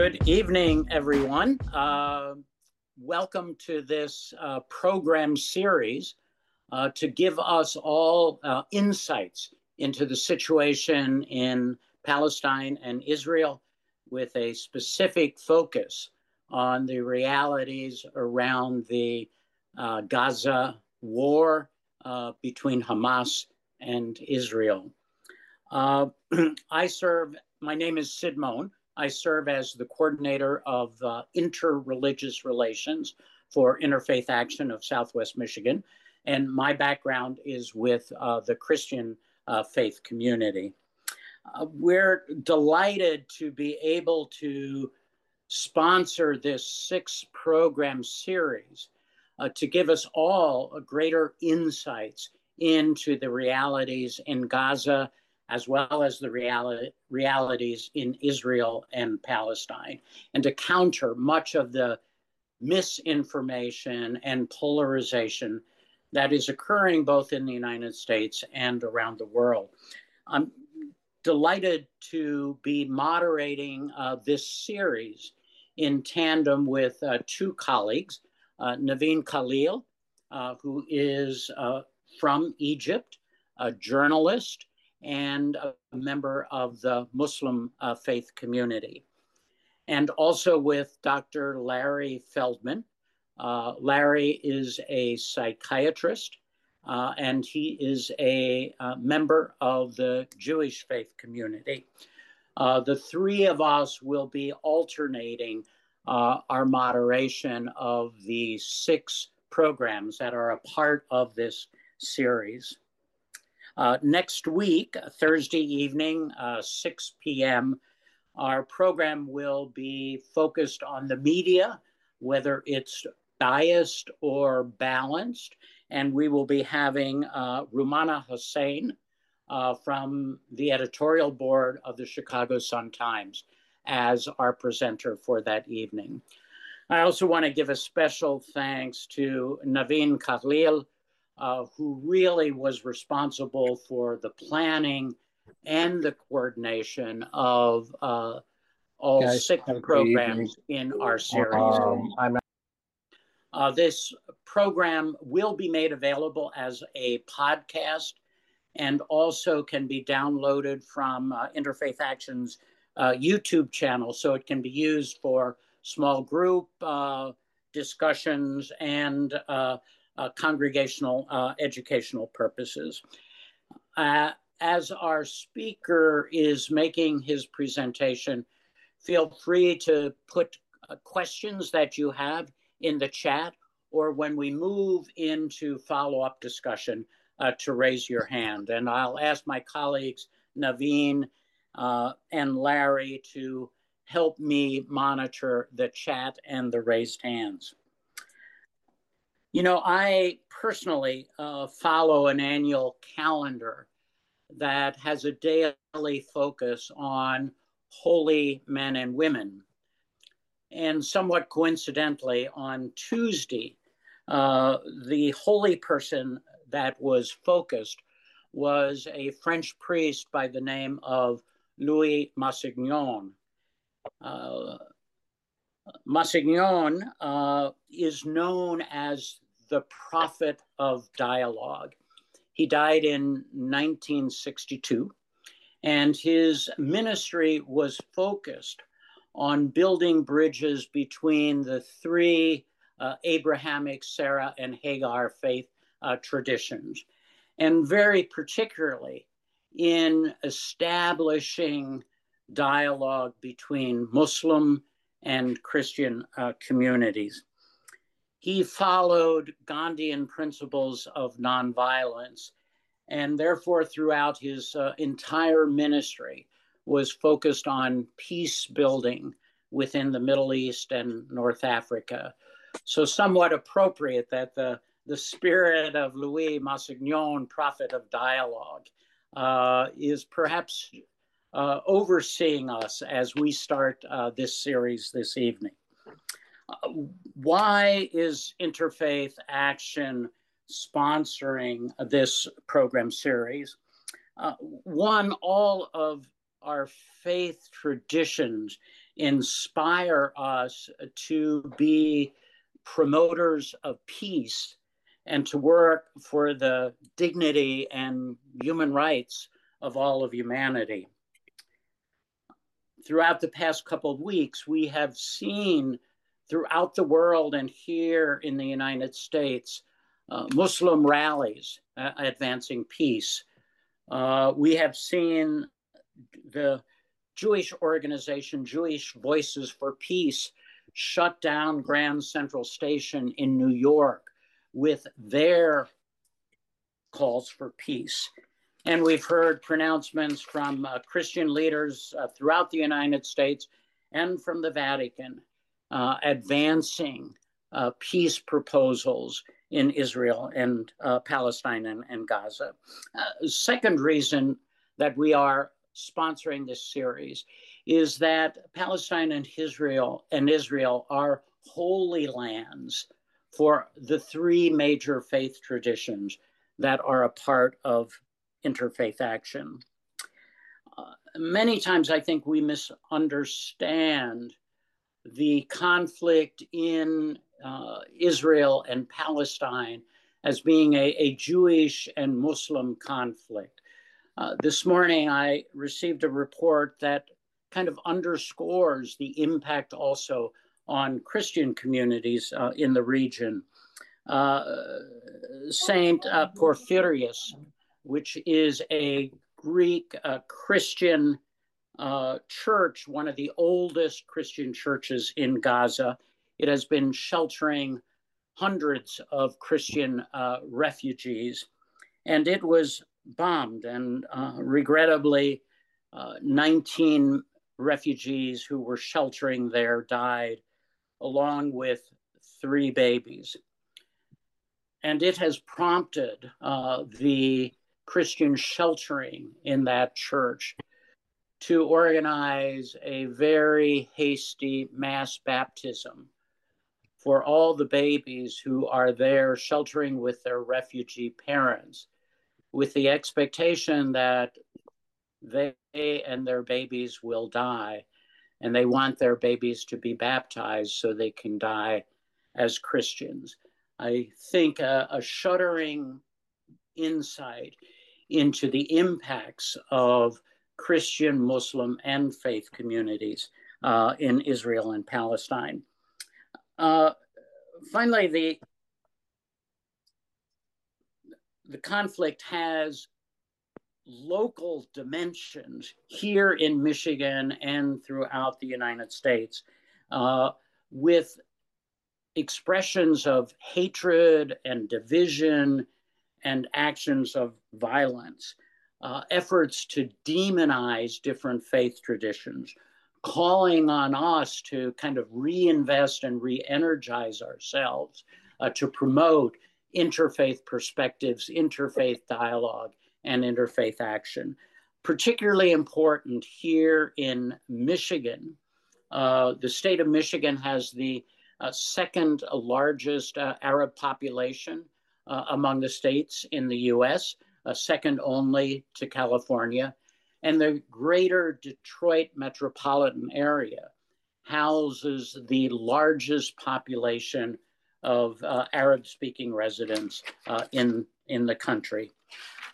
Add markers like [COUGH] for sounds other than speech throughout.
Good evening, everyone. Uh, welcome to this uh, program series uh, to give us all uh, insights into the situation in Palestine and Israel with a specific focus on the realities around the uh, Gaza war uh, between Hamas and Israel. [CLEARS THROAT] I serve, my name is Sid Mohn. I serve as the coordinator of uh, interreligious relations for Interfaith Action of Southwest Michigan. And my background is with uh, the Christian uh, faith community. Uh, we're delighted to be able to sponsor this six program series uh, to give us all greater insights into the realities in Gaza as well as the reality, realities in Israel and Palestine, and to counter much of the misinformation and polarization that is occurring both in the United States and around the world. I'm delighted to be moderating uh, this series in tandem with uh, two colleagues, uh, Naveen Khalil, uh, who is uh, from Egypt, a journalist, and a member of the Muslim uh, faith community. And also with Dr. Larry Feldman. Uh, Larry is a psychiatrist uh, and he is a uh, member of the Jewish faith community. Uh, the three of us will be alternating uh, our moderation of the six programs that are a part of this series. Uh, next week, Thursday evening, uh, 6 p.m., our program will be focused on the media, whether it's biased or balanced. And we will be having uh, Rummana Hussain uh, from the editorial board of the Chicago Sun-Times as our presenter for that evening. I also want to give a special thanks to Naveen Khalil, uh, who really was responsible for the planning and the coordination of uh, all Guys, six programs in our series. Um, uh, this program will be made available as a podcast and also can be downloaded from uh, Interfaith Action's uh, YouTube channel. So it can be used for small group uh, discussions and uh, congregational uh, educational purposes. Uh, as our speaker is making his presentation, feel free to put uh, questions that you have in the chat or when we move into follow-up discussion uh, to raise your hand. And I'll ask my colleagues, Naveen uh, and Larry, to help me monitor the chat and the raised hands. You know, I personally uh, follow an annual calendar that has a daily focus on holy men and women. And somewhat coincidentally, on Tuesday, uh, the holy person that was focused was a French priest by the name of Louis Massignon. Uh, Massignon uh, is known as the prophet of dialogue. He died in 1962, and his ministry was focused on building bridges between the three uh, Abrahamic, Sarah, and Hagar faith uh, traditions, and very particularly in establishing dialogue between Muslim and Christian uh, communities. He followed Gandhian principles of nonviolence, and therefore, throughout his uh, entire ministry, was focused on peace building within the Middle East and North Africa. So, somewhat appropriate that the, the spirit of Louis Massignon, prophet of dialogue, uh, is perhaps uh, overseeing us as we start uh, this series this evening why is Interfaith Action sponsoring this program series? Uh, one, all of our faith traditions inspire us to be promoters of peace and to work for the dignity and human rights of all of humanity. Throughout the past couple of weeks, we have seen throughout the world and here in the United States uh, Muslim rallies uh, advancing peace. Uh, we have seen the Jewish organization, Jewish Voices for Peace, shut down Grand Central Station in New York with their calls for peace. And we've heard pronouncements from uh, Christian leaders uh, throughout the United States and from the Vatican uh, advancing uh, peace proposals in Israel and uh, Palestine and, and Gaza. Uh, second reason that we are sponsoring this series is that Palestine and Israel and Israel are holy lands for the three major faith traditions that are a part of interfaith action. Uh, many times I think we misunderstand the conflict in uh, Israel and Palestine as being a, a Jewish and Muslim conflict. Uh, this morning, I received a report that kind of underscores the impact also on Christian communities uh, in the region. Uh, Saint Porphyrius, which is a Greek uh, Christian uh, church, one of the oldest Christian churches in Gaza. It has been sheltering hundreds of Christian uh, refugees, and it was bombed. And uh, regrettably, uh, 19 refugees who were sheltering there died, along with three babies. And it has prompted uh, the Christian sheltering in that church to organize a very hasty mass baptism for all the babies who are there sheltering with their refugee parents, with the expectation that they and their babies will die, and they want their babies to be baptized so they can die as Christians. I think a, a shuddering insight into the impacts of Christian, Muslim, and faith communities uh, in Israel and Palestine. Uh, finally, the the conflict has local dimensions here in Michigan and throughout the United States, uh, with expressions of hatred and division and actions of violence uh, efforts to demonize different faith traditions, calling on us to kind of reinvest and re energize ourselves uh, to promote interfaith perspectives, interfaith dialogue, and interfaith action. Particularly important here in Michigan. Uh, the state of Michigan has the uh, second largest uh, Arab population uh, among the states in the US uh, second only to California. And the greater Detroit metropolitan area houses the largest population of uh, Arab speaking residents uh, in, in the country.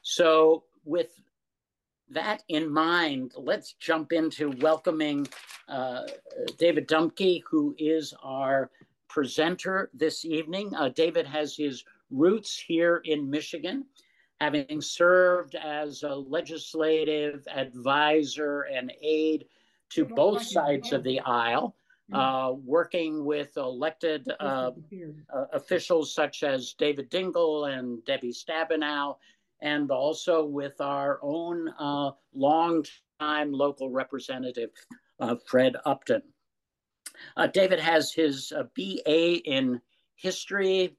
So, with that in mind, let's jump into welcoming uh, David Dumke, who is our presenter this evening. Uh, David has his roots here in Michigan having served as a legislative advisor and aide to both sides of the aisle, uh, working with elected uh, uh, officials such as David Dingell and Debbie Stabenow, and also with our own uh, longtime local representative, uh, Fred Upton. Uh, David has his BA in history,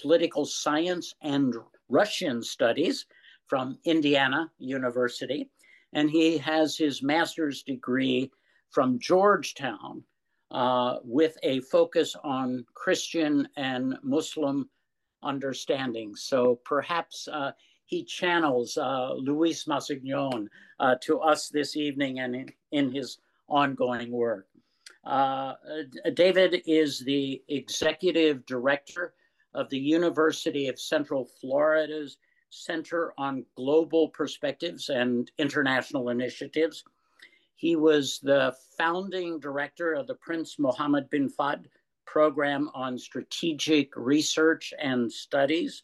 political science, and Russian studies from Indiana University, and he has his master's degree from Georgetown uh, with a focus on Christian and Muslim understanding. So perhaps uh, he channels uh, Louis Massignon uh, to us this evening and in, in his ongoing work. Uh, David is the executive director of the University of Central Florida's Center on Global Perspectives and International Initiatives. He was the founding director of the Prince Mohammad bin Fahd Program on Strategic Research and Studies,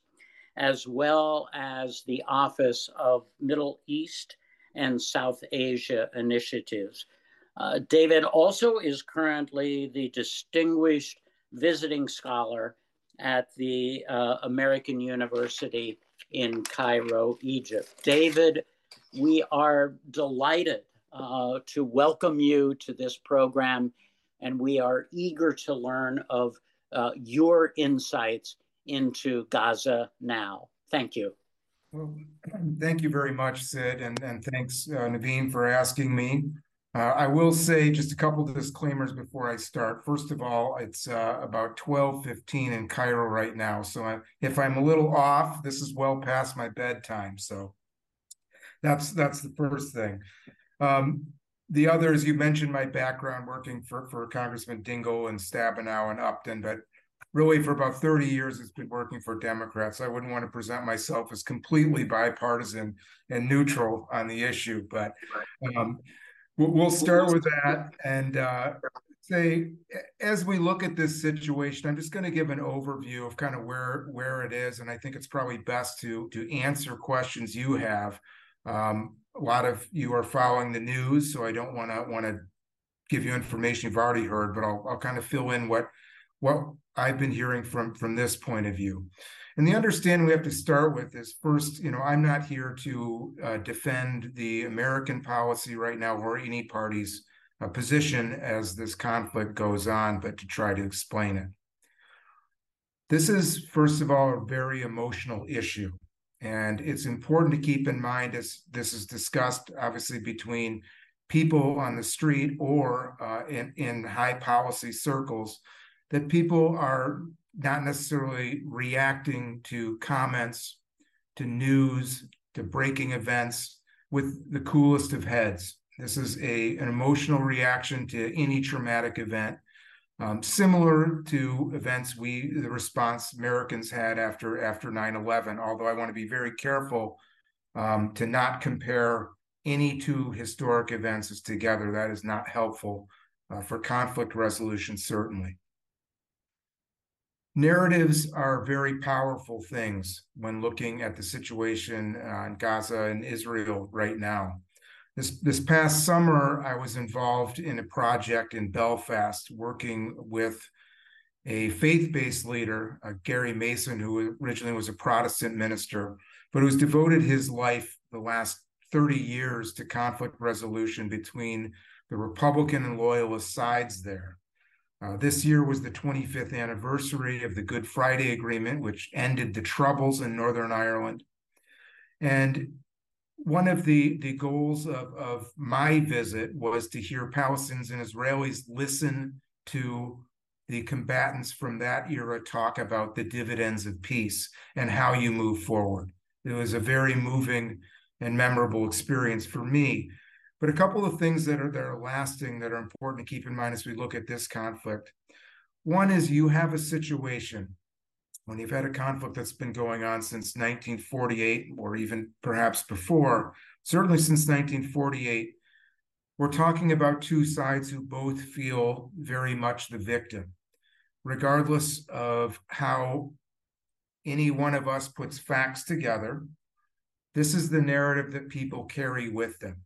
as well as the Office of Middle East and South Asia Initiatives. Uh, David also is currently the distinguished visiting scholar at the uh, American University in Cairo, Egypt. David, we are delighted uh, to welcome you to this program, and we are eager to learn of uh, your insights into Gaza now. Thank you. Well, [CLEARS THROAT] thank you very much, Sid, and, and thanks, uh, Naveen, for asking me. Uh, I will say just a couple disclaimers before I start. First of all, it's uh, about 12:15 in Cairo right now, so I, if I'm a little off, this is well past my bedtime. So that's that's the first thing. Um, the others, you mentioned my background working for for Congressman Dingell and Stabenow and Upton, but really for about 30 years it's been working for Democrats. I wouldn't want to present myself as completely bipartisan and neutral on the issue, but um, We'll start with that and uh, say, as we look at this situation, I'm just going to give an overview of kind of where where it is, and I think it's probably best to to answer questions you have. Um, a lot of you are following the news, so I don't want to want to give you information you've already heard, but I'll I'll kind of fill in what what I've been hearing from from this point of view. And the understanding we have to start with is first, you know, I'm not here to uh, defend the American policy right now or any party's uh, position as this conflict goes on, but to try to explain it. This is, first of all, a very emotional issue. And it's important to keep in mind as this is discussed, obviously, between people on the street or uh, in, in high policy circles, that people are not necessarily reacting to comments, to news, to breaking events with the coolest of heads. This is a, an emotional reaction to any traumatic event, um, similar to events we, the response Americans had after after 9/11. Although I want to be very careful um, to not compare any two historic events as together. That is not helpful uh, for conflict resolution, certainly. Narratives are very powerful things when looking at the situation in Gaza and Israel right now. This, this past summer, I was involved in a project in Belfast working with a faith based leader, uh, Gary Mason, who originally was a Protestant minister, but who's devoted his life the last 30 years to conflict resolution between the Republican and Loyalist sides there. Uh, this year was the 25th anniversary of the Good Friday Agreement, which ended the troubles in Northern Ireland. And one of the, the goals of, of my visit was to hear Palestinians and Israelis listen to the combatants from that era talk about the dividends of peace and how you move forward. It was a very moving and memorable experience for me. But a couple of things that are that are lasting that are important to keep in mind as we look at this conflict. One is you have a situation when you've had a conflict that's been going on since 1948 or even perhaps before, certainly since 1948, we're talking about two sides who both feel very much the victim, regardless of how any one of us puts facts together. This is the narrative that people carry with them.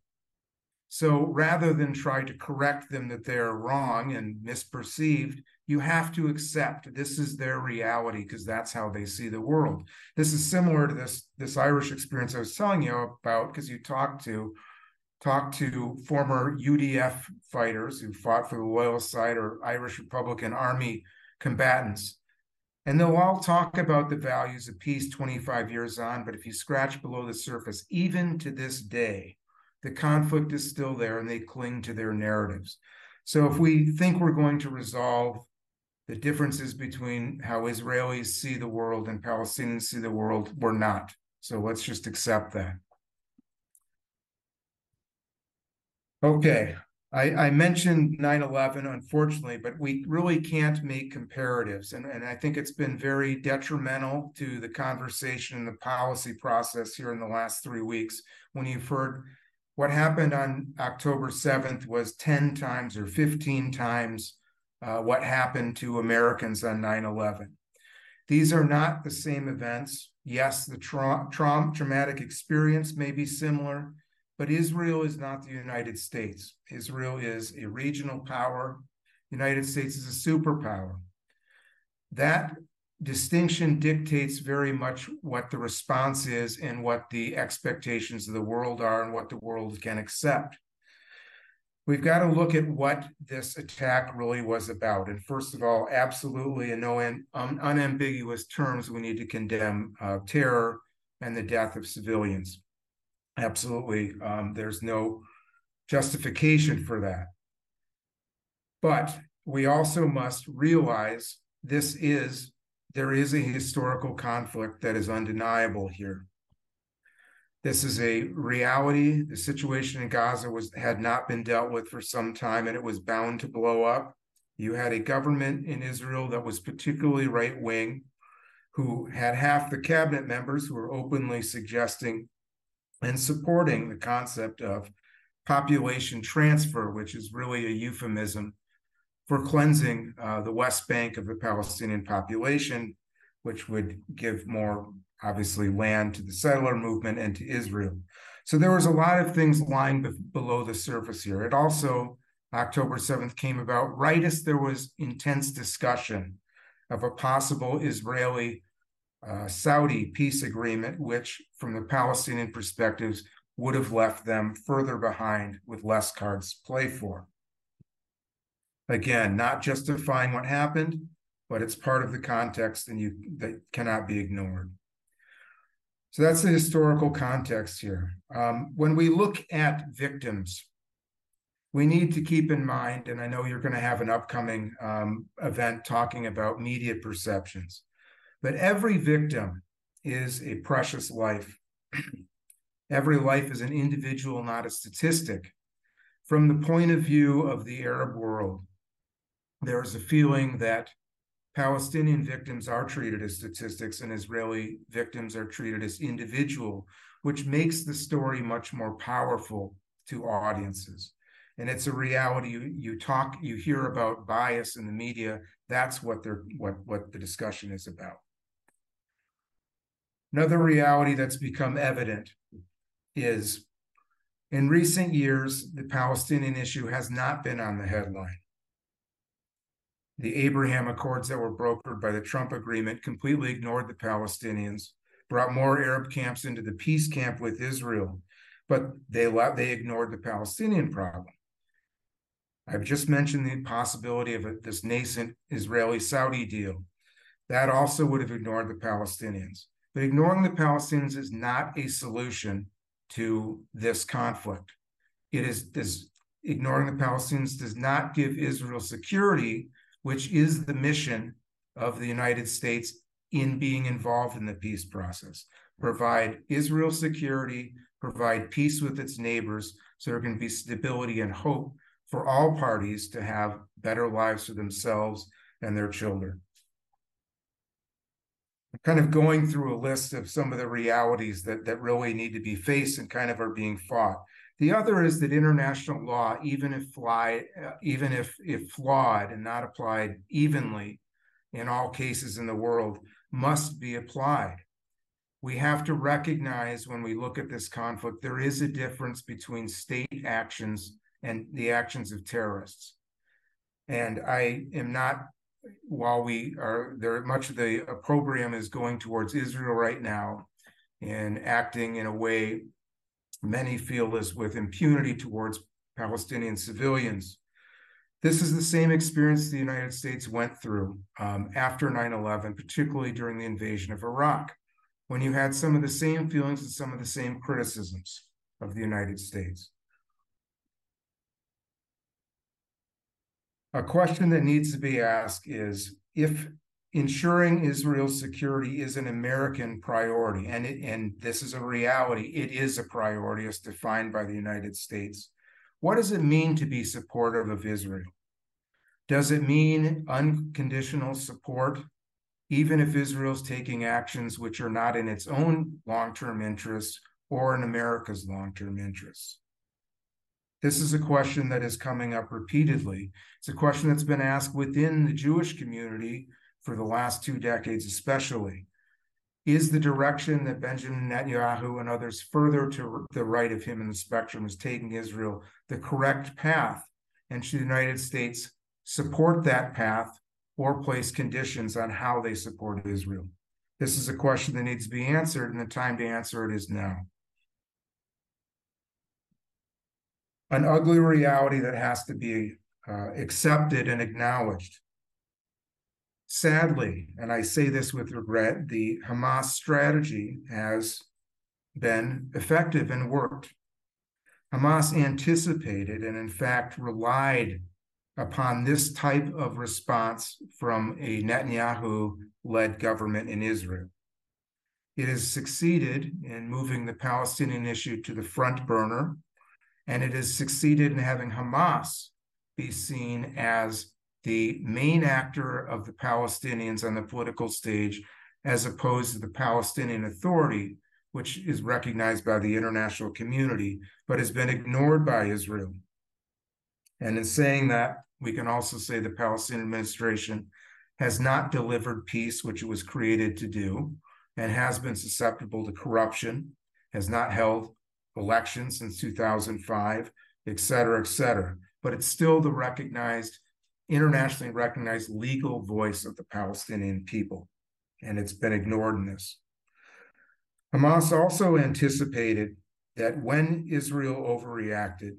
So rather than try to correct them that they're wrong and misperceived, you have to accept this is their reality because that's how they see the world. This is similar to this this Irish experience I was telling you about because you talked to talked to former UDF fighters who fought for the Loyalist side or Irish Republican Army combatants. And they'll all talk about the values of peace 25 years on, but if you scratch below the surface, even to this day, the conflict is still there and they cling to their narratives. So if we think we're going to resolve the differences between how Israelis see the world and Palestinians see the world, we're not. So let's just accept that. Okay. I, I mentioned 9-11, unfortunately, but we really can't make comparatives. And, and I think it's been very detrimental to the conversation and the policy process here in the last three weeks when you've heard what happened on October 7th was 10 times or 15 times uh, what happened to Americans on 9-11. These are not the same events. Yes, the tra- tra- traumatic experience may be similar, but Israel is not the United States. Israel is a regional power. United States is a superpower. That distinction dictates very much what the response is and what the expectations of the world are and what the world can accept. We've got to look at what this attack really was about. And first of all, absolutely in no un- un- unambiguous terms, we need to condemn uh, terror and the death of civilians. Absolutely. Um, there's no justification for that. But we also must realize this is, there is a historical conflict that is undeniable here. This is a reality. The situation in Gaza was had not been dealt with for some time and it was bound to blow up. You had a government in Israel that was particularly right wing, who had half the cabinet members who were openly suggesting and supporting the concept of population transfer, which is really a euphemism for cleansing uh, the West Bank of the Palestinian population, which would give more, obviously, land to the settler movement and to Israel. So there was a lot of things lying be- below the surface here. It also, October 7th, came about right as there was intense discussion of a possible Israeli uh, Saudi peace agreement, which, from the Palestinian perspectives, would have left them further behind with less cards to play for. Again, not justifying what happened, but it's part of the context and you that cannot be ignored. So that's the historical context here. Um, when we look at victims, we need to keep in mind, and I know you're going to have an upcoming um, event talking about media perceptions. But every victim is a precious life. [CLEARS THROAT] every life is an individual, not a statistic. From the point of view of the Arab world, there is a feeling that Palestinian victims are treated as statistics and Israeli victims are treated as individual, which makes the story much more powerful to audiences. And it's a reality you, you talk, you hear about bias in the media. That's what they're what what the discussion is about. Another reality that's become evident is in recent years, the Palestinian issue has not been on the headline. The Abraham Accords that were brokered by the Trump agreement completely ignored the Palestinians, brought more Arab camps into the peace camp with Israel, but they, they ignored the Palestinian problem. I've just mentioned the possibility of a, this nascent Israeli Saudi deal. That also would have ignored the Palestinians. But ignoring the Palestinians is not a solution to this conflict. It is this ignoring the Palestinians does not give Israel security, which is the mission of the United States in being involved in the peace process. Provide Israel security, provide peace with its neighbors, so there can be stability and hope for all parties to have better lives for themselves and their children I'm kind of going through a list of some of the realities that, that really need to be faced and kind of are being fought. The other is that international law, even if uh, even if, if flawed and not applied evenly in all cases in the world, must be applied. We have to recognize when we look at this conflict, there is a difference between state actions and the actions of terrorists. And I am not while we are there, much of the program is going towards Israel right now and acting in a way many feel is with impunity towards Palestinian civilians. This is the same experience the United States went through um, after 9 11, particularly during the invasion of Iraq, when you had some of the same feelings and some of the same criticisms of the United States. A question that needs to be asked is if ensuring Israel's security is an American priority, and it, and this is a reality, it is a priority as defined by the United States. what does it mean to be supportive of Israel? Does it mean unconditional support, even if Israel's taking actions which are not in its own long term interests or in America's long term interests? This is a question that is coming up repeatedly. It's a question that's been asked within the Jewish community for the last two decades, especially. Is the direction that Benjamin Netanyahu and others further to the right of him in the spectrum is taking Israel the correct path? And should the United States support that path or place conditions on how they support Israel? This is a question that needs to be answered, and the time to answer it is now. An ugly reality that has to be uh, accepted and acknowledged. Sadly, and I say this with regret, the Hamas strategy has been effective and worked. Hamas anticipated and, in fact, relied upon this type of response from a Netanyahu led government in Israel. It has succeeded in moving the Palestinian issue to the front burner, and it has succeeded in having Hamas be seen as the main actor of the Palestinians on the political stage, as opposed to the Palestinian Authority, which is recognized by the international community, but has been ignored by Israel. And in saying that, we can also say the Palestinian administration has not delivered peace, which it was created to do, and has been susceptible to corruption, has not held elections since 2005, et cetera, et cetera. But it's still the recognized, internationally recognized legal voice of the Palestinian people. And it's been ignored in this. Hamas also anticipated that when Israel overreacted,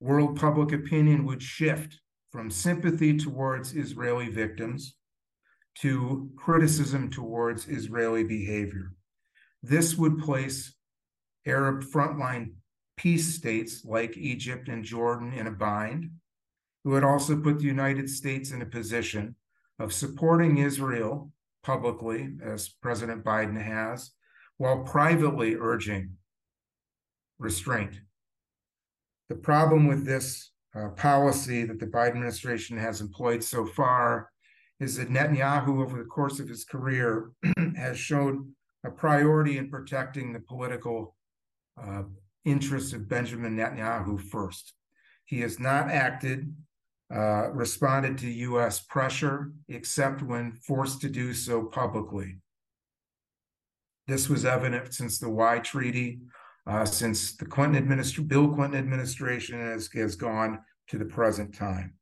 world public opinion would shift from sympathy towards Israeli victims to criticism towards Israeli behavior. This would place Arab frontline peace states like Egypt and Jordan in a bind. It would also put the United States in a position of supporting Israel publicly, as President Biden has, while privately urging restraint. The problem with this uh, policy that the Biden administration has employed so far is that Netanyahu, over the course of his career, [CLEARS THROAT] has shown a priority in protecting the political uh, interests of Benjamin Netanyahu first. He has not acted, uh, responded to U.S. pressure, except when forced to do so publicly. This was evident since the Wye Treaty uh, since the Clinton administration, Bill Clinton administration has, has gone to the present time.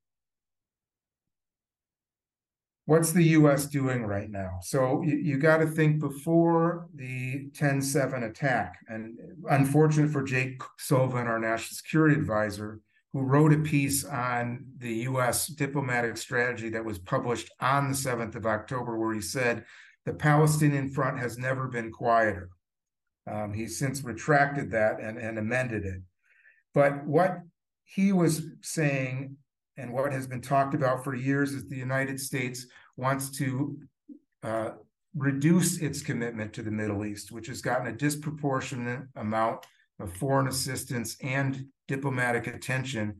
What's the U.S. doing right now? So you, you got to think before the 10-7 attack, and unfortunate for Jake Sullivan, our national security advisor, who wrote a piece on the U.S. diplomatic strategy that was published on the 7th of October, where he said the Palestinian front has never been quieter. Um, he's since retracted that and, and amended it. But what he was saying and what has been talked about for years is the United States wants to uh, reduce its commitment to the Middle East, which has gotten a disproportionate amount of foreign assistance and diplomatic attention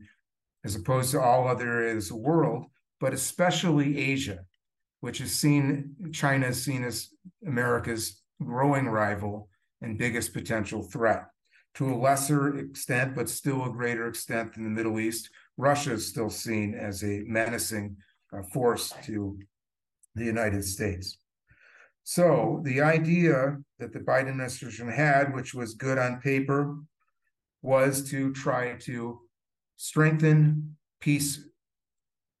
as opposed to all other areas of the world, but especially Asia, which is seen, China is seen as America's growing rival and biggest potential threat. To a lesser extent, but still a greater extent than the Middle East, Russia is still seen as a menacing uh, force to the United States. So the idea that the Biden administration had, which was good on paper, was to try to strengthen peace,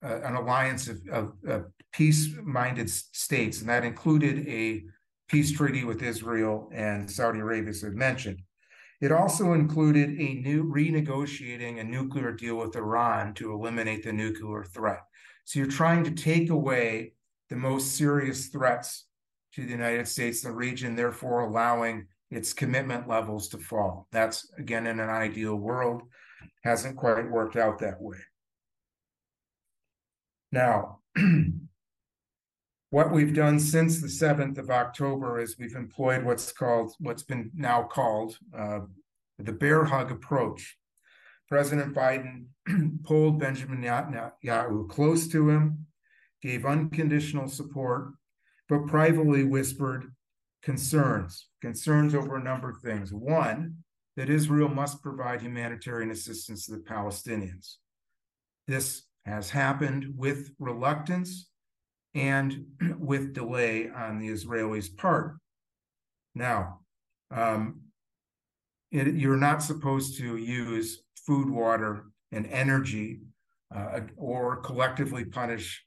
uh, an alliance of, of, of peace-minded states, and that included a peace treaty with Israel and Saudi Arabia, as I mentioned. It also included a new renegotiating a nuclear deal with Iran to eliminate the nuclear threat. So you're trying to take away the most serious threats to the United States the region, therefore allowing its commitment levels to fall. That's again in an ideal world, hasn't quite worked out that way. Now, [CLEARS THROAT] what we've done since the 7th of October is we've employed what's called, what's been now called uh, the bear hug approach. President Biden [CLEARS THROAT] pulled Benjamin Netanyahu close to him, gave unconditional support, but privately whispered concerns, concerns over a number of things. One, that Israel must provide humanitarian assistance to the Palestinians. This has happened with reluctance and [CLEARS THROAT] with delay on the Israelis' part. Now, um, it, you're not supposed to use food, water, and energy uh, or collectively punish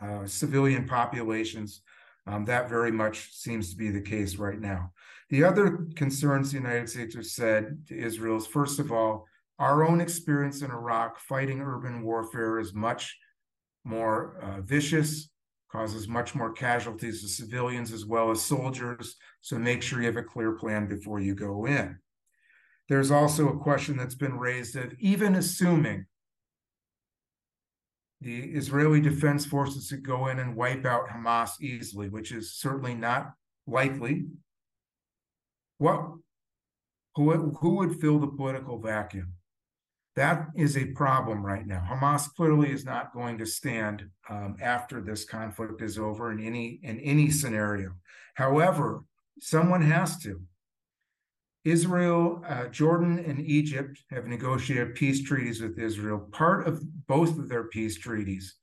uh, civilian populations. Um, that very much seems to be the case right now. The other concerns the United States have said to Israel is first of all, our own experience in Iraq fighting urban warfare is much more uh, vicious, causes much more casualties to civilians as well as soldiers. So make sure you have a clear plan before you go in. There's also a question that's been raised of even assuming the Israeli Defense Forces to go in and wipe out Hamas easily, which is certainly not likely. What who, who would fill the political vacuum? That is a problem right now. Hamas clearly is not going to stand um, after this conflict is over in any in any scenario. However, someone has to. Israel, uh, Jordan, and Egypt have negotiated peace treaties with Israel. Part of both of their peace treaties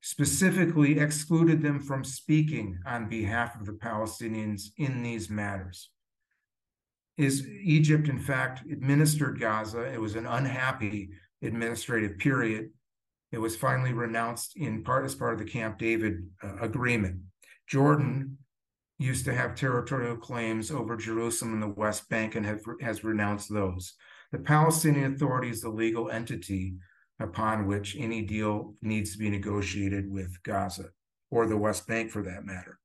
specifically excluded them from speaking on behalf of the Palestinians in these matters. Is Egypt, in fact, administered Gaza? It was an unhappy administrative period. It was finally renounced in part as part of the Camp David uh, agreement. Jordan used to have territorial claims over Jerusalem and the West Bank and have, has renounced those. The Palestinian Authority is the legal entity upon which any deal needs to be negotiated with Gaza or the West Bank for that matter.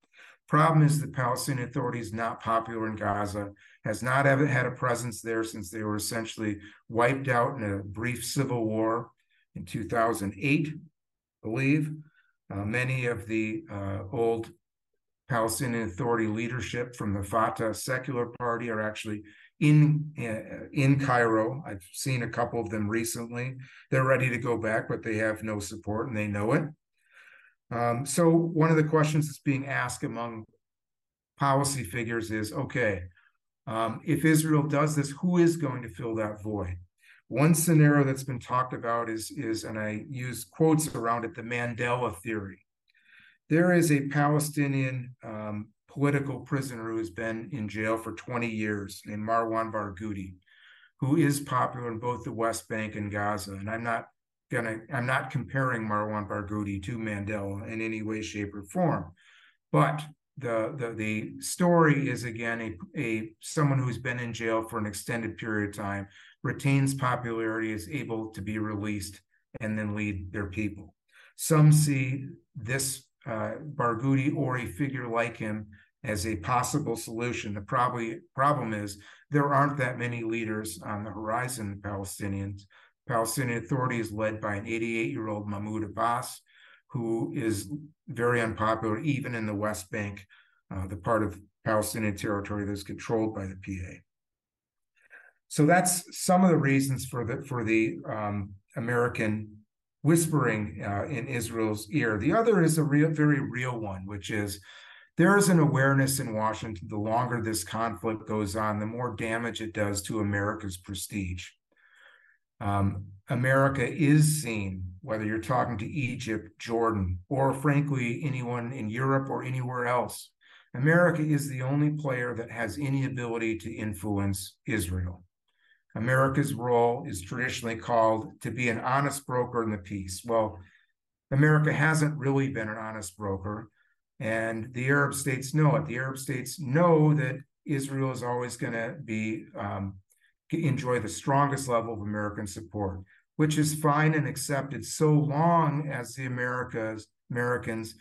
Problem is the Palestinian Authority is not popular in Gaza, has not ever had a presence there since they were essentially wiped out in a brief civil war in 2008, I believe. Uh, many of the uh, old Palestinian Authority leadership from the Fatah secular party are actually in uh, in Cairo. I've seen a couple of them recently. They're ready to go back, but they have no support and they know it. Um, so one of the questions that's being asked among policy figures is, okay, um, if Israel does this, who is going to fill that void? One scenario that's been talked about is is, and I use quotes around it, the Mandela theory there is a Palestinian um, political prisoner who has been in jail for 20 years named Marwan Barghouti, who is popular in both the West Bank and Gaza. And I'm not gonna, I'm not comparing Marwan Barghouti to Mandela in any way, shape, or form. But the the the story is again a, a someone who's been in jail for an extended period of time, retains popularity, is able to be released and then lead their people. Some see this uh, Barghouti or a figure like him as a possible solution. The probably problem is there aren't that many leaders on the horizon. Palestinians, Palestinian Authority is led by an 88-year-old Mahmoud Abbas, who is very unpopular even in the West Bank, uh, the part of Palestinian territory that's controlled by the PA. So that's some of the reasons for the for the um, American whispering uh, in Israel's ear. The other is a real, very real one, which is there is an awareness in Washington the longer this conflict goes on, the more damage it does to America's prestige. Um, America is seen, whether you're talking to Egypt, Jordan, or frankly, anyone in Europe or anywhere else. America is the only player that has any ability to influence Israel. America's role is traditionally called to be an honest broker in the peace. Well, America hasn't really been an honest broker, and the Arab states know it. The Arab states know that Israel is always going to be um, enjoy the strongest level of American support, which is fine and accepted so long as the Americas Americans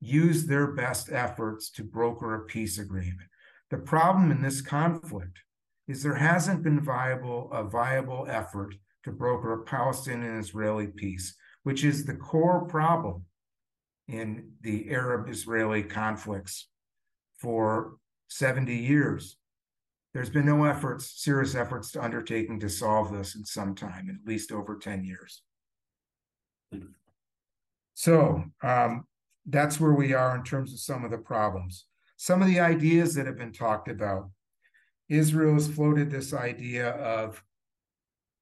use their best efforts to broker a peace agreement. The problem in this conflict is there hasn't been viable a viable effort to broker a Palestinian-Israeli peace, which is the core problem in the Arab-Israeli conflicts for 70 years. There's been no efforts, serious efforts to undertaking to solve this in some time, at least over 10 years. So um, that's where we are in terms of some of the problems. Some of the ideas that have been talked about. Israel has floated this idea of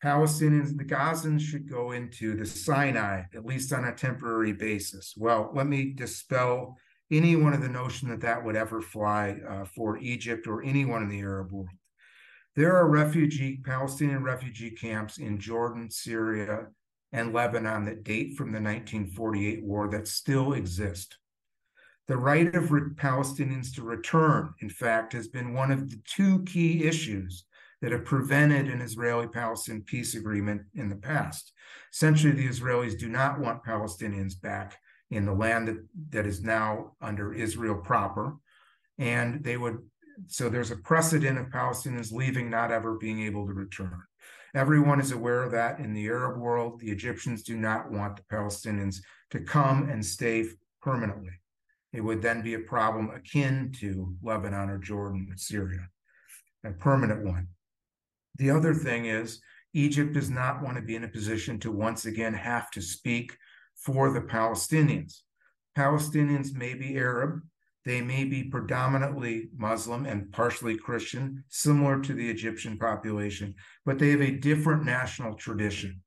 Palestinians, the Gazans should go into the Sinai, at least on a temporary basis. Well, let me dispel any one of the notion that that would ever fly uh, for Egypt or anyone in the Arab world. There are refugee, Palestinian refugee camps in Jordan, Syria, and Lebanon that date from the 1948 war that still exist. The right of Palestinians to return, in fact, has been one of the two key issues that have prevented an Israeli Palestinian peace agreement in the past. Essentially, the Israelis do not want Palestinians back in the land that, that is now under Israel proper. And they would, so there's a precedent of Palestinians leaving, not ever being able to return. Everyone is aware of that in the Arab world. The Egyptians do not want the Palestinians to come and stay permanently. It would then be a problem akin to Lebanon or Jordan or Syria, a permanent one. The other thing is, Egypt does not want to be in a position to once again have to speak for the Palestinians. Palestinians may be Arab, they may be predominantly Muslim and partially Christian, similar to the Egyptian population, but they have a different national tradition.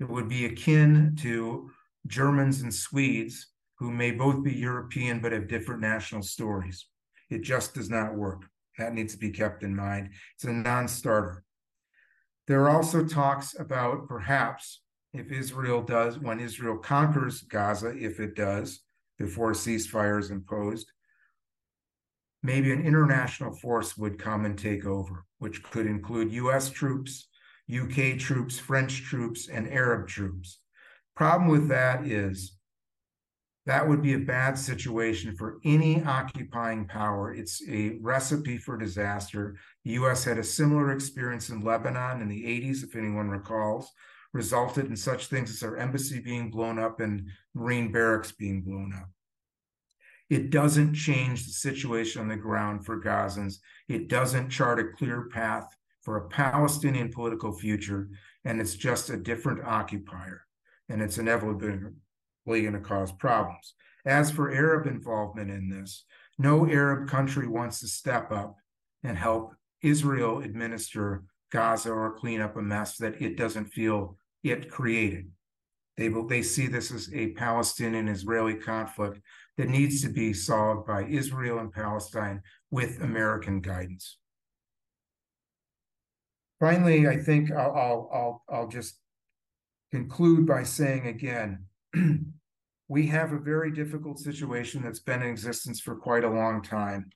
It would be akin to Germans and Swedes, who may both be European but have different national stories. It just does not work. That needs to be kept in mind. It's a non starter. There are also talks about perhaps if Israel does, when Israel conquers Gaza, if it does, before a ceasefire is imposed, maybe an international force would come and take over, which could include US troops, UK troops, French troops, and Arab troops. Problem with that is that would be a bad situation for any occupying power. It's a recipe for disaster. The US had a similar experience in Lebanon in the 80s, if anyone recalls, resulted in such things as our embassy being blown up and Marine barracks being blown up. It doesn't change the situation on the ground for Gazans. It doesn't chart a clear path for a Palestinian political future, and it's just a different occupier, and it's inevitably going to cause problems. As for Arab involvement in this, no Arab country wants to step up and help Israel administer Gaza or clean up a mess that it doesn't feel it created. They, they see this as a Palestinian Israeli conflict that needs to be solved by Israel and Palestine with American guidance. Finally, I think I'll, I'll, I'll, I'll just conclude by saying again [CLEARS THROAT] we have a very difficult situation that's been in existence for quite a long time.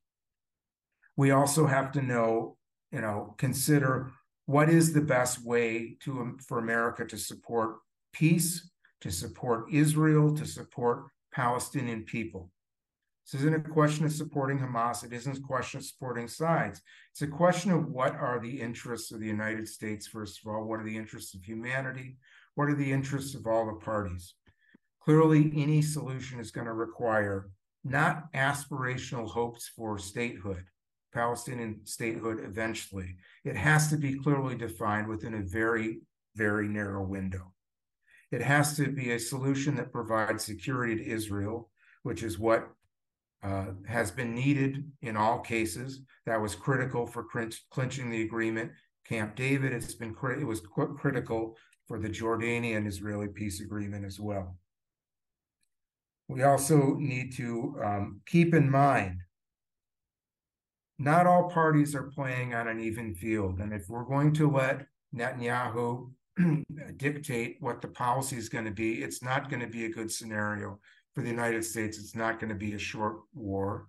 We also have to know, you know, consider what is the best way to um, for America to support peace, to support Israel, to support Palestinian people. This isn't a question of supporting Hamas. It isn't a question of supporting sides. It's a question of what are the interests of the United States, first of all. What are the interests of humanity? What are the interests of all the parties? Clearly, any solution is going to require not aspirational hopes for statehood, Palestinian statehood eventually. It has to be clearly defined within a very, very narrow window. It has to be a solution that provides security to Israel, which is what uh, has been needed in all cases. That was critical for clinching the agreement. Camp David, it's been it was critical for the Jordanian Israeli peace agreement as well. We also need to um, keep in mind not all parties are playing on an even field. And if we're going to let Netanyahu [CLEARS THROAT] dictate what the policy is going to be, it's not going to be a good scenario for the United States. It's not going to be a short war.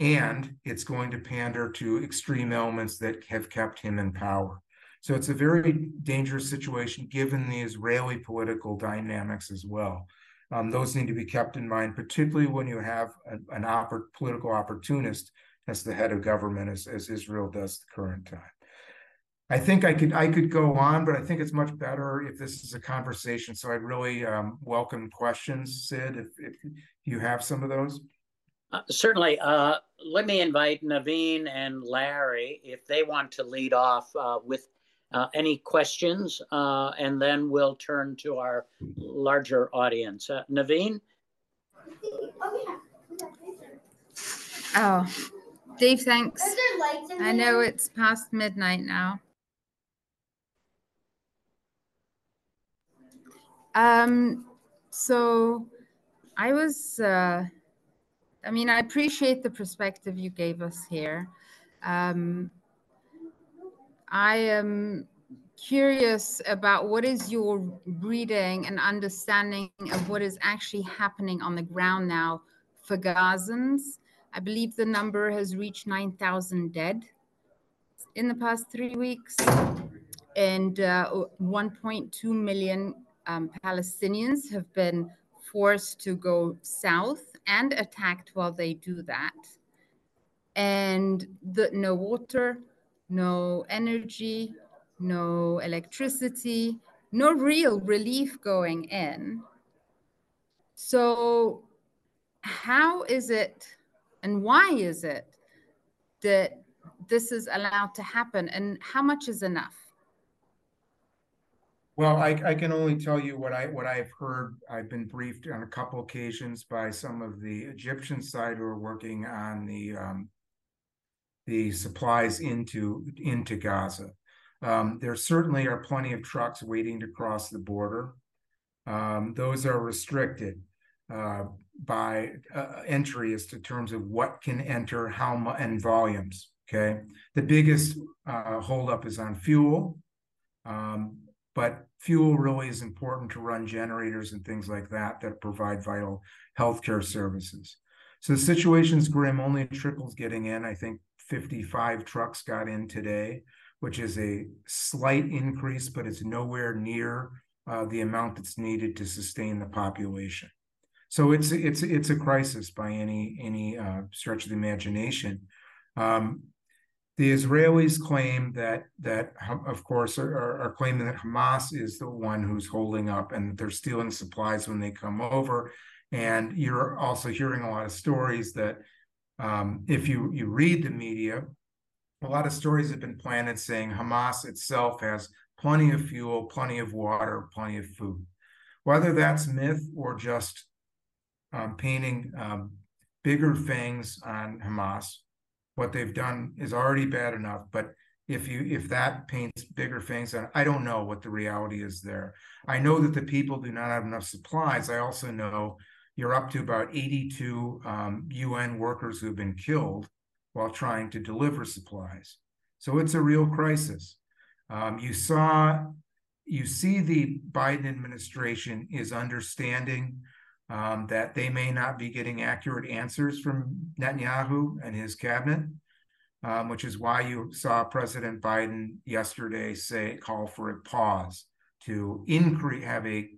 And it's going to pander to extreme elements that have kept him in power. So it's a very dangerous situation given the Israeli political dynamics as well. Um, those need to be kept in mind, particularly when you have an, an oppor- political opportunist as the head of government as, as Israel does the current time. I think I could I could go on, but I think it's much better if this is a conversation. So I'd really um, welcome questions, Sid, if, if you have some of those. Uh, certainly. Uh, let me invite Naveen and Larry if they want to lead off uh, with uh, any questions, uh, and then we'll turn to our larger audience. Uh, Naveen? Oh, Dave, thanks. I know it's past midnight now. Um, so I was, uh, I mean, I appreciate the perspective you gave us here. Um, I am curious about what is your reading and understanding of what is actually happening on the ground now for Gazans. I believe the number has reached 9,000 dead in the past three weeks, and uh, 1.2 million um, Palestinians have been forced to go south and attacked while they do that. And the, no water, no energy, no electricity, no real relief going in. So, how is it and why is it that this is allowed to happen, and how much is enough? Well, I, I can only tell you what I what I've heard. I've been briefed on a couple occasions by some of the Egyptian side who are working on the um, the supplies into into Gaza. Um, there certainly are plenty of trucks waiting to cross the border. Um, those are restricted uh, by uh, entry as to terms of what can enter, how much, and volumes. Okay, the biggest uh, holdup is on fuel. Um, but fuel really is important to run generators and things like that that provide vital healthcare services. So the situation's grim. Only trickles getting in. I think 55 trucks got in today, which is a slight increase, but it's nowhere near uh, the amount that's needed to sustain the population. So it's it's it's a crisis by any any uh, stretch of the imagination. Um, the Israelis claim that that of course are, are, claiming that Hamas is the one who's holding up and that they're stealing supplies when they come over. And you're also hearing a lot of stories that um, if you you read the media, a lot of stories have been planted saying Hamas itself has plenty of fuel, plenty of water, plenty of food. Whether that's myth or just um, painting um, bigger things on Hamas, what they've done is already bad enough. But if you if that paints bigger things, I don't know what the reality is there. I know that the people do not have enough supplies. I also know you're up to about 82 um, UN workers who have been killed while trying to deliver supplies. So it's a real crisis. Um, you saw, you see, the Biden administration is understanding um, that they may not be getting accurate answers from Netanyahu and his cabinet, um, which is why you saw President Biden yesterday say call for a pause to increase have a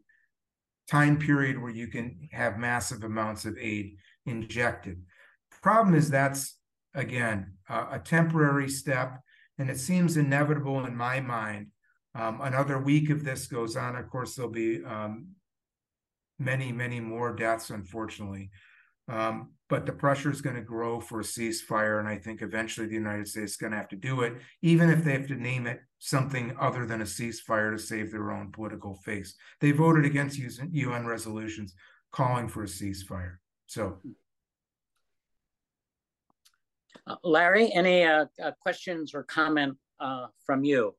time period where you can have massive amounts of aid injected. Problem is that's again uh, a temporary step, and it seems inevitable in my mind. Um, another week of this goes on. Of course, there'll be um, many, many more deaths, unfortunately. Um, but the pressure is going to grow for a ceasefire, and I think eventually the United States is going to have to do it, even if they have to name it something other than a ceasefire to save their own political face. They voted against UN resolutions calling for a ceasefire. So, uh, Larry, any uh, uh, questions or comment uh, from you?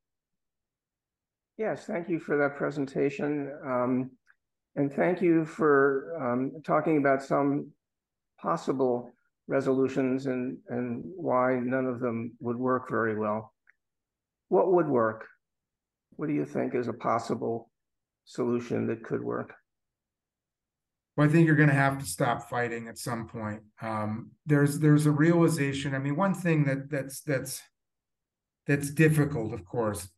Yes, thank you for that presentation. Um, and thank you for um, talking about some possible resolutions and, and why none of them would work very well. What would work? What do you think is a possible solution that could work? Well, I think you're going to have to stop fighting at some point. Um, there's there's a realization. I mean, one thing that that's that's that's difficult, of course,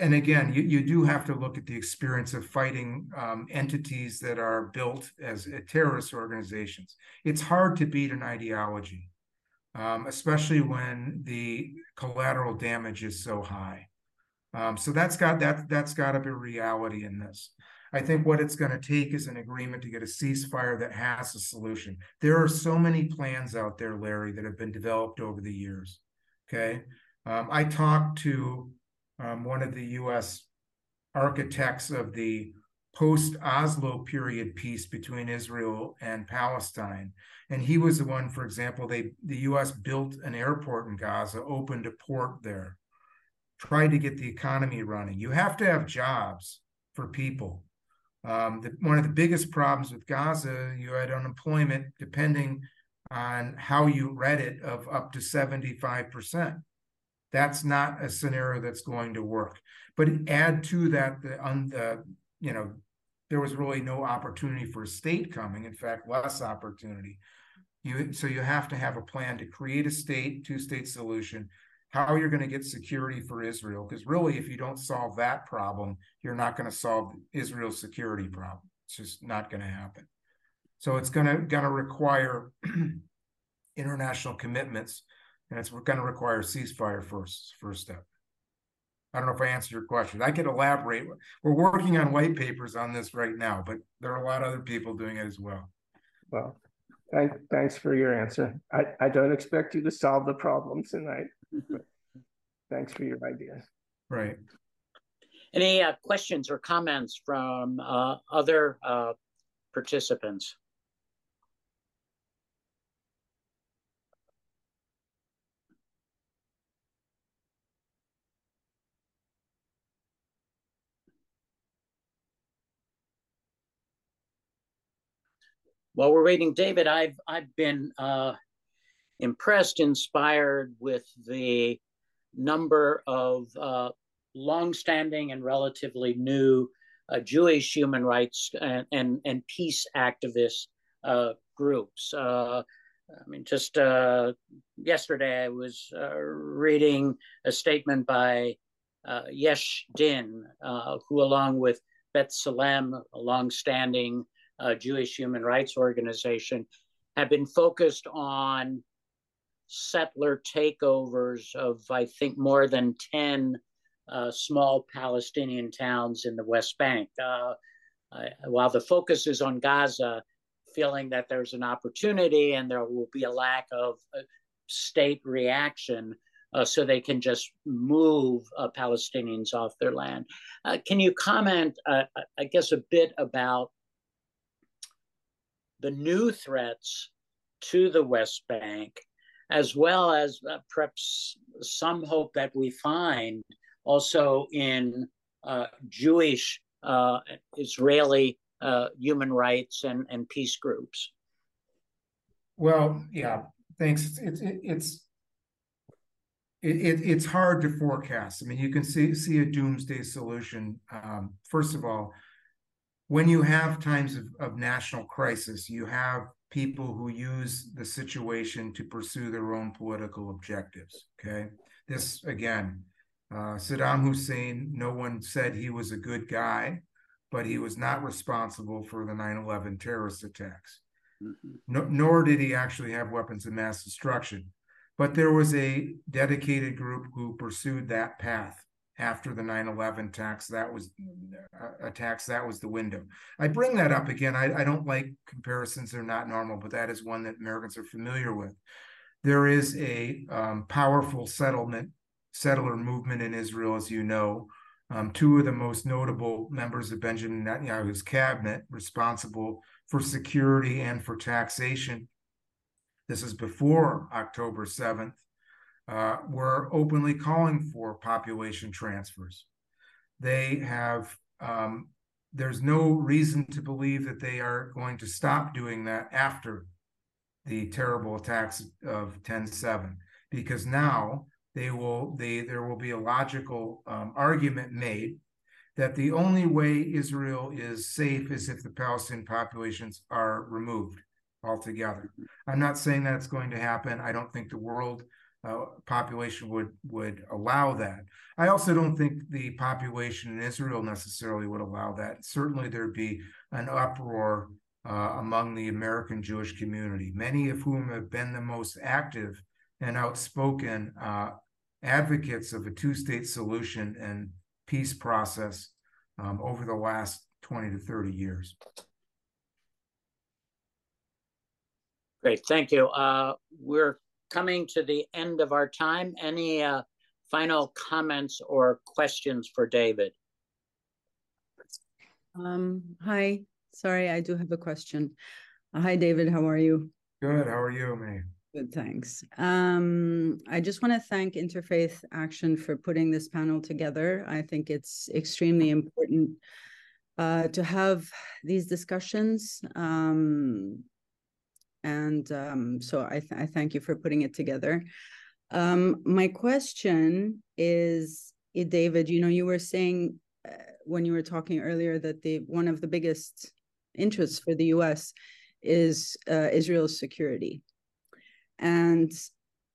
and again, you, you do have to look at the experience of fighting um, entities that are built as uh, terrorist organizations. It's hard to beat an ideology, um, especially when the collateral damage is so high. Um, so that's got that that's got to be reality in this. I think what it's going to take is an agreement to get a ceasefire that has a solution. There are so many plans out there, Larry, that have been developed over the years. Okay. Um, I talked to um, one of the US architects of the post Oslo period peace between Israel and Palestine. And he was the one, for example, they the US built an airport in Gaza, opened a port there, tried to get the economy running. You have to have jobs for people. Um, the, one of the biggest problems with Gaza, you had unemployment, depending on how you read it, of up to 75%. That's not a scenario that's going to work. But add to that the, un, the you know, there was really no opportunity for a state coming. In fact, less opportunity. You so you have to have a plan to create a state, two-state solution. How you're going to get security for Israel? Because really, if you don't solve that problem, you're not going to solve Israel's security problem. It's just not going to happen. So it's going to going to require [CLEARS THROAT] international commitments, and it's going to require ceasefire first first step. I don't know if I answered your question. I could elaborate. We're working on white papers on this right now, but there are a lot of other people doing it as well. Well, thank, thanks for your answer. I, I don't expect you to solve the problem tonight. thanks for your ideas. Right. Any uh, questions or comments from uh, other uh, participants? While we're waiting, David, I've I've been uh, impressed, inspired with the number of uh, longstanding and relatively new uh, Jewish human rights and and, and peace activist uh, groups. Uh, I mean, just uh, yesterday I was uh, reading a statement by Yesh Din, who, along with B'Tselem, a longstanding uh, Jewish human rights organization, have been focused on settler takeovers of, I think, more than 10 uh, small Palestinian towns in the West Bank. Uh, while the focus is on Gaza, feeling that there's an opportunity and there will be a lack of uh, state reaction. Uh, so they can just move uh, Palestinians off their land. can you comment, I guess, a bit about the new threats to the West Bank, as well as uh, perhaps some hope that we find also in uh, Jewish uh, Israeli uh, human rights and, and peace groups. Well, yeah, thanks. It's it, it's it, it, it's hard to forecast. I mean, you can see see a doomsday solution. Um, first of all, when you have times of, of national crisis, you have people who use the situation to pursue their own political objectives. Okay. This, again, uh, Saddam Hussein, no one said he was a good guy, but he was not responsible for the 9 11 terrorist attacks. Mm-hmm. No, nor did he actually have weapons of mass destruction. But there was a dedicated group who pursued that path after the 9-11 tax that was uh, attacks that was the window. I bring that up again I, I don't like comparisons they're not normal but that is one that americans are familiar with. There is a um, powerful settlement settler movement in israel as you know. Um, two of the most notable members of benjamin netanyahu's cabinet responsible for security and for taxation. This is before october 7th uh, were openly calling for population transfers. They have, um, there's no reason to believe that they are going to stop doing that after the terrible attacks of 10-7, because now they will, they, there will be a logical um, argument made that the only way Israel is safe is if the Palestinian populations are removed altogether. I'm not saying that's going to happen. I don't think the world uh, population would would allow that. I also don't think the population in Israel necessarily would allow that. Certainly, there'd be an uproar uh, among the American Jewish community, many of whom have been the most active and outspoken uh, advocates of a two-state solution and peace process um, over the last 20 to 30 years. Great, thank you. Uh, we're coming to the end of our time. Any uh, final comments or questions for David? Um, hi, sorry, I do have a question. Uh, hi, David, how are you? Good, how are you, May? Good, thanks. Um, I just want to thank Interfaith Action for putting this panel together. I think it's extremely important uh, to have these discussions. Um, and um, so I, th I, thank you for putting it together. Um, my question is, eh, David, you know, you were saying uh, when you were talking earlier that the one of the biggest interests for the U.S. is uh, Israel's security, and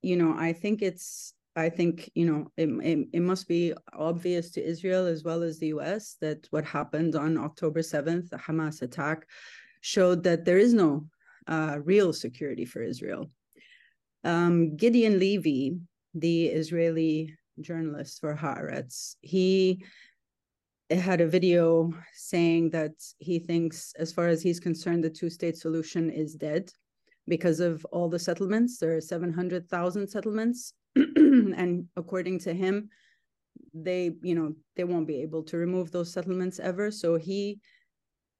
you know, I think it's I think you know it, it, it, must be obvious to Israel as well as the U.S. that what happened on October seventh, the Hamas attack, showed that there is no uh, real security for Israel. Um, Gideon Levy, the Israeli journalist for Haaretz, he had a video saying that he thinks, as far as he's concerned, the two-state solution is dead because of all the settlements. There are 700,000 settlements. [CLEARS THROAT] and according to him, they, you know, they won't be able to remove those settlements ever. So he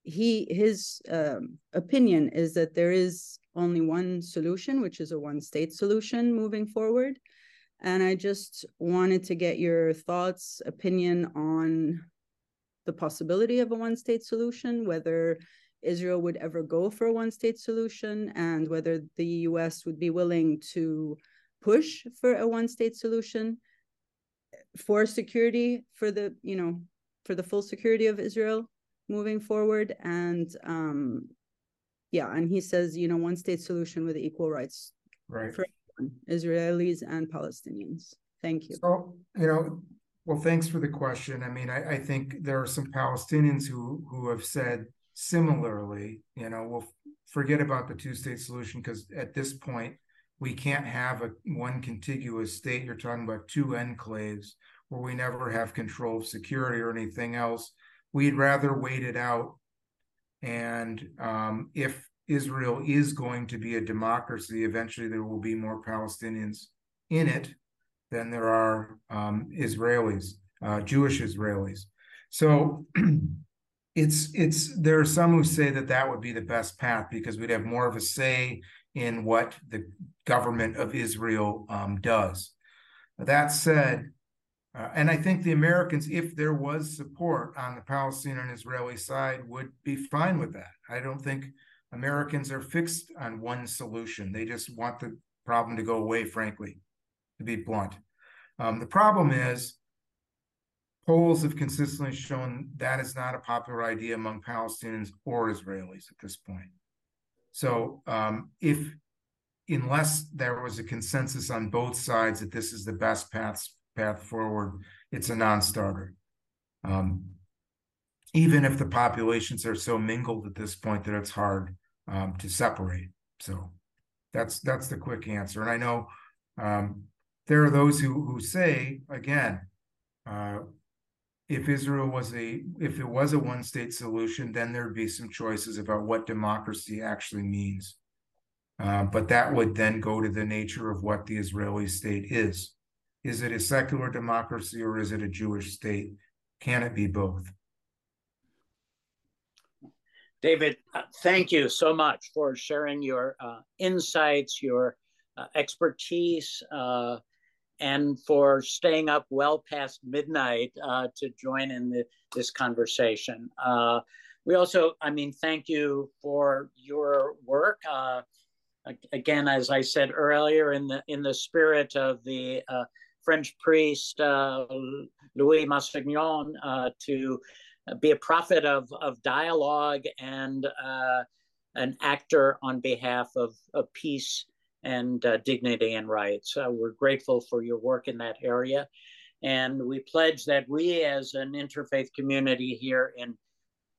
he his um, opinion is that there is only one solution, which is a one state solution moving forward. And I just wanted to get your thoughts, opinion on the possibility of a one state solution, whether Israel would ever go for a one state solution, and whether the US would be willing to push for a one state solution for security for the you know for the full security of Israel moving forward. And um yeah and he says you know one state solution with equal rights right. for everyone, israelis and palestinians. Thank you. So you know well thanks for the question. I mean i, I think there are some palestinians who who have said similarly you know we'll forget about the two state solution because at this point we can't have a one contiguous state. You're talking about two enclaves where we never have control of security or anything else we'd rather wait it out. And um, if Israel is going to be a democracy, eventually there will be more Palestinians in it than there are um, Israelis, uh, Jewish Israelis. So [CLEARS THROAT] it's it's there are some who say that that would be the best path because we'd have more of a say in what the government of Israel um, does. That said, uh, and I think the Americans, if there was support on the Palestinian and Israeli side, would be fine with that. I don't think Americans are fixed on one solution. They just want the problem to go away, frankly, to be blunt. Um, the problem is, polls have consistently shown that is not a popular idea among Palestinians or Israelis at this point. So, um, if unless there was a consensus on both sides that this is the best path path forward, it's a non-starter. Um, even if the populations are so mingled at this point that it's hard um, to separate. So that's that's the quick answer. And I know um, there are those who who say again, uh, if Israel was a if it was a one state solution, then there'd be some choices about what democracy actually means. Uh, but that would then go to the nature of what the Israeli state is. Is it a secular democracy or is it a Jewish state? Can it be both? David, uh, thank you so much for sharing your uh, insights, your uh, expertise, uh, and for staying up well past midnight uh, to join in the, this conversation. We also, I mean, thank you for your work. again, as I said earlier, in the in the spirit of the French priest uh, Louis Massignon uh, to be a prophet of, of dialogue and uh, an actor on behalf of, of peace and uh, dignity and rights. Uh, we're grateful for your work in that area. And we pledge that we, as an interfaith community here in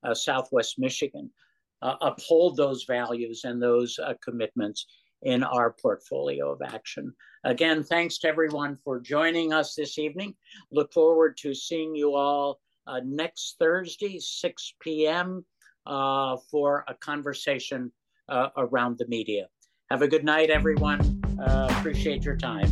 uh, Southwest Michigan, uphold those values and those commitments in our portfolio of action. Again, thanks to everyone for joining us this evening. Look forward to seeing you all uh, next Thursday, 6 p.m., uh, for a conversation uh, around the media. Have a good night, everyone. Uh, appreciate your time.